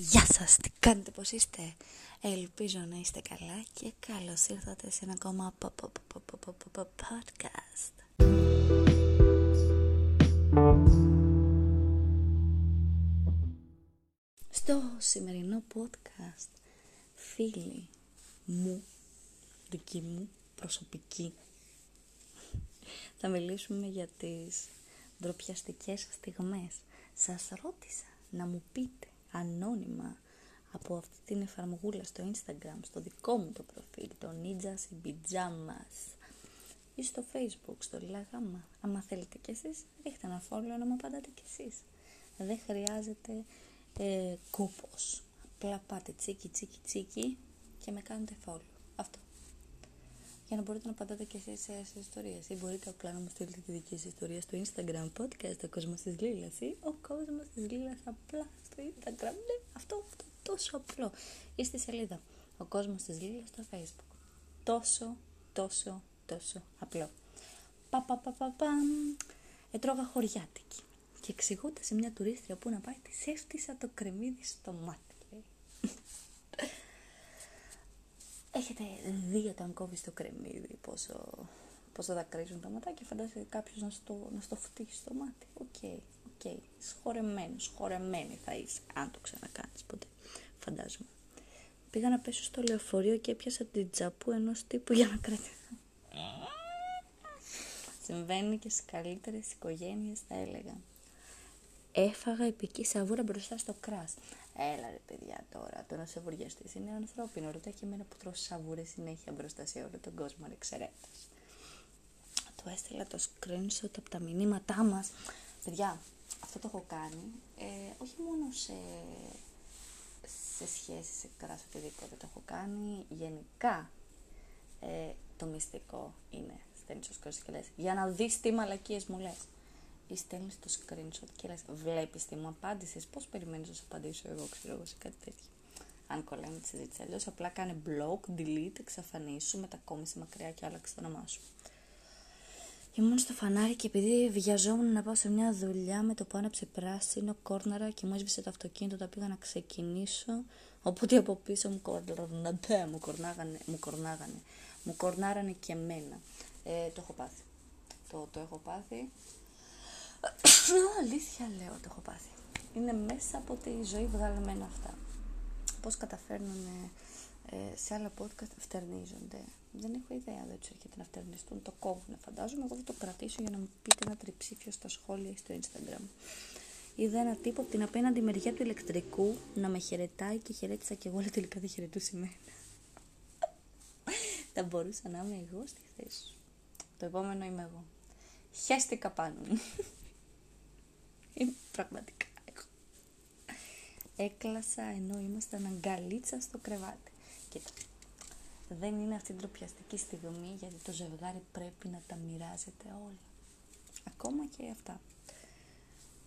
Γεια σας, τι κάνετε, πώς είστε; Ελπίζω να είστε καλά και καλώς ήρθατε σε ένα ακόμα podcast. Στο σημερινό podcast φίλοι μου, δική μου, προσωπική θα μιλήσουμε για τις ντροπιαστικές στιγμές. Σας ρώτησα να μου πείτε ανώνυμα από αυτή την εφαρμογούλα στο Instagram, στο δικό μου το προφίλ, το Ninjas in Pyjamas ή στο Facebook, στο Λιλαγάμα. Άμα θέλετε κι εσείς, ρίχτε ένα follow να μου απαντάτε κι εσείς. Δεν χρειάζεται ε, κόπος. Απλά πάτε τσίκι τσίκι τσίκι και με κάνετε follow. Αυτό. Για να μπορείτε να απαντάτε κι εσείς σε, σε ιστορίες. Ή μπορείτε απλά να μου στείλετε τη δική σας ιστορία στο Instagram podcast, ο κόσμος της Λίλας ή ο κόσμος της Λίλας απλά στο Instagram. Ναι, αυτό, αυτό τόσο απλό. Ή στη σελίδα ο κόσμος της Λίλας στο Facebook. Τόσο, τόσο, τόσο απλό. Πα, πα, πα, πα, πα. Έτρωγα χωριάτικη. Και εξηγούντα σε μια τουρίστρια που να πάει, τη έφτιασα το κρεμμύδι στο μάτι. Λέει. Έχετε δει όταν κόβεις το κρεμμύδι πόσο, πόσο δακρύζουν τα ματάκια. Φαντάζεσαι κάποιος να στο, να στο φτύσει στο μάτι. Ok, okay, ok. Okay. Σχωρεμένος, σχωρεμένη θα είσαι, αν το ξανακάνεις ποτέ. Φαντάζομαι. Πήγα να πέσω στο λεωφορείο και έπιασα την τσαπού ενός τύπου για να κρατήσω. Συμβαίνει και στις καλύτερες οικογένειες, θα έλεγα. Έφαγα επική σαβούρα μπροστά στο crush. Έλα ρε παιδιά τώρα, το να σε βουριαστείς είναι ανθρώπινο. Ρωτά και εμένα που τρώω σαβούρε συνέχεια μπροστά σε όλο τον κόσμο ανεξαιρέτως. Του έστειλα το screenshot από τα μηνύματά μας. Παιδιά, αυτό το έχω κάνει, ε, όχι μόνο σε, σε σχέση, σε κράσο οτιδήποτε, το έχω κάνει γενικά. Ε, το μυστικό είναι, στέλνεις το screenshot και λες, για να δεις τι μαλακίες μου λες ή στέλνεις το screenshot και λες βλέπεις τι μου απάντησες, πώς περιμένεις να σου απαντήσω εγώ, ξέρω εγώ, σε κάτι τέτοιο. Αν κολλάει τη συζήτηση, αλλιώς απλά κάνε block, delete, εξαφανίσου, μετακόμισε μακριά και άλλαξε το όνομά σου. Ήμουν στο φανάρι και επειδή βιαζόμουν να πάω σε μια δουλειά με το που άναψε πράσινο, κόρναρα και μου έσβησε το αυτοκίνητο, τα πήγα να ξεκινήσω. Οπότε από πίσω μου κορνάγανε, μου κορνάγανε, μου κορνάγανε, μου κορνάρανε και εμένα. Ε, το έχω πάθει. Το, το έχω πάθει. Αλήθεια λέω το έχω πάθει. Είναι μέσα από τη ζωή βγαλμένα αυτά. Πώς καταφέρνουν ε, σε άλλα podcast φτερνίζονται. Δεν έχω ιδέα, δεν τους έρχεται να φτερνιστούν. Το κόβουν, φαντάζομαι. Εγώ θα το κρατήσω για να μου πείτε ένα τριψήφιο στα σχόλια ή στο Instagram. Είδα ένα τύπο από την απέναντι μεριά του ηλεκτρικού να με χαιρετάει και χαιρέτησα και εγώ, αλλά τελικά δεν χαιρετούσε εμένα. θα μπορούσα να είμαι εγώ στη θέση σου. Το επόμενο είμαι εγώ. Χαίστηκα πάνω πραγματικά εγώ. Έκλασα ενώ ήμασταν αγκαλίτσα στο κρεβάτι. Κοίτα, δεν είναι αυτή η ντροπιαστική στιγμή γιατί το ζευγάρι πρέπει να τα μοιράζεται όλα. Ακόμα και αυτά.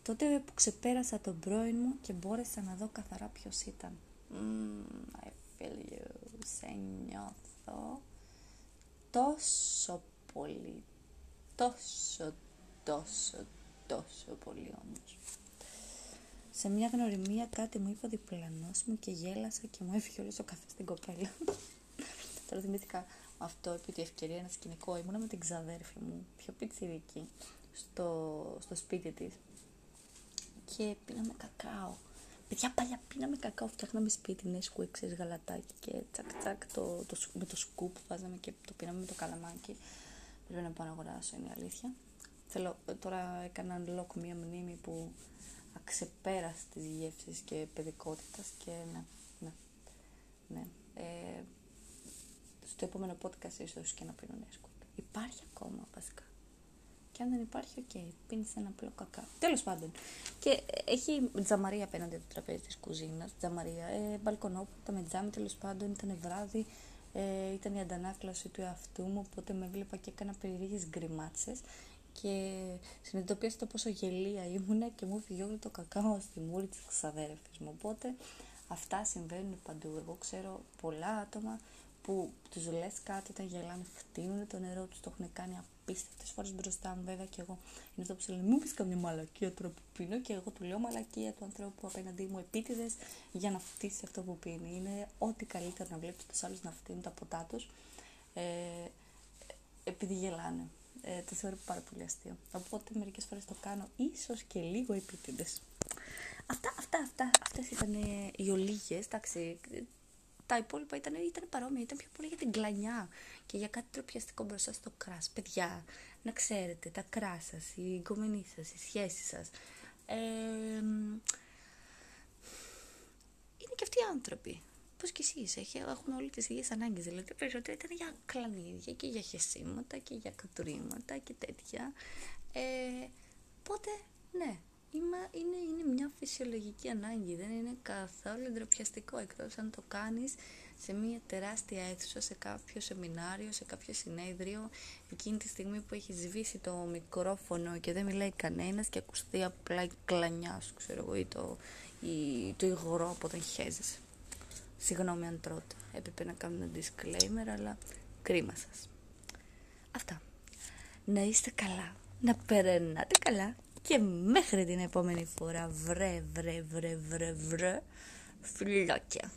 Τότε που ξεπέρασα τον πρώην μου και μπόρεσα να δω καθαρά ποιος ήταν. Mm, I feel you, σε νιώθω τόσο πολύ, τόσο, τόσο, τόσο πολύ όμως. Σε μια γνωριμία κάτι μου είπε ο διπλανός μου και γέλασα και μου έφυγε όλο ο καφέ στην κοπέλα. Τώρα θυμήθηκα αυτό επί τη ευκαιρία ένα σκηνικό. Ήμουνα με την ξαδέρφη μου, πιο πιτσιρική, στο, στο σπίτι της και πίναμε κακάο. Παιδιά, παλιά πίναμε κακάο, φτιάχναμε σπίτι, νέσκου, εξής γαλατάκι και τσακ τσακ το, το, με το σκουπ βάζαμε και το πίναμε με το καλαμάκι. Πρέπει να πάω να αγοράσω, είναι η αλήθεια. Θέλω, τώρα έκανα unlock μία μνήμη που αξεπέραστης γεύσης και παιδικότητας και ναι, ναι, ναι. Ε, στο επόμενο podcast ίσως και να πίνω νέσκο. Υπάρχει ακόμα βασικά. Και αν δεν υπάρχει, ok, okay, πίνεις ένα απλό κακάο. Τέλος πάντων. Και έχει τζαμαρία απέναντι από το τραπέζι της κουζίνας, τζαμαρία, ε, μπαλκονόπορτα με τζάμι τέλος πάντων, ήταν βράδυ, ε, ήταν η αντανάκλαση του εαυτού μου, οπότε με έβλεπα και έκανα περίεργες γκριμάτσες και συνειδητοποίησα το πόσο γελία ήμουνα και μου έφυγε όλο το κακάο στη μούρη της ξαδέρφης μου. Οπότε αυτά συμβαίνουν παντού. Εγώ ξέρω πολλά άτομα που τους λες κάτι όταν γελάνε, φτύνουν το νερό τους, το έχουν κάνει απίστευτες φορές μπροστά μου βέβαια και εγώ είναι αυτό που σου λένε μου πεις καμιά μαλακία τώρα που πίνω και εγώ του λέω μαλακία του ανθρώπου απέναντί μου επίτηδες για να φτύσει αυτό που πίνει. Είναι ό,τι καλύτερο να βλέπεις τους άλλους να φτύνουν τα ποτά τους ε, επειδή γελάνε. Ε, το θεωρώ πάρα πολύ αστείο. Οπότε μερικές φορές το κάνω ίσως και λίγο επίτηδες. Αυτά, αυτά, αυτά, αυτές ήταν οι ολίγες, εντάξει, τα υπόλοιπα ήταν, ήταν παρόμοια, ήταν πιο πολύ για την κλανιά και για κάτι τροπιαστικό μπροστά στο κράς. Παιδιά, να ξέρετε, τα κράς σας, η γκομενή σας, η σχέση σας. Ε, είναι και αυτοί οι άνθρωποι. Πώ και εσείς, έχουν όλοι τις ίδιες ανάγκες. Δηλαδή, περισσότερο ήταν για κλανίδια και για χεσίματα και για κατουρήματα και τέτοια. Ε, οπότε, ναι, είναι, είναι μια φυσιολογική ανάγκη, δεν είναι καθόλου ντροπιαστικό εκτός αν το κάνεις σε μια τεράστια αίθουσα, σε κάποιο σεμινάριο, σε κάποιο συνέδριο εκείνη τη στιγμή που έχεις σβήσει το μικρόφωνο και δεν μιλάει κανένας και ακουστεί απλά η κλανιά σου, ξέρω εγώ, ή το, ή, το υγρό από όταν χέζεσαι. Συγγνώμη αν τρώτε, έπρεπε να κάνω ένα disclaimer, αλλά κρίμα σας. Αυτά. Να είστε καλά, να περνάτε καλά και μέχρι την επόμενη φορά βρε βρε βρε βρε βρε φιλάκια.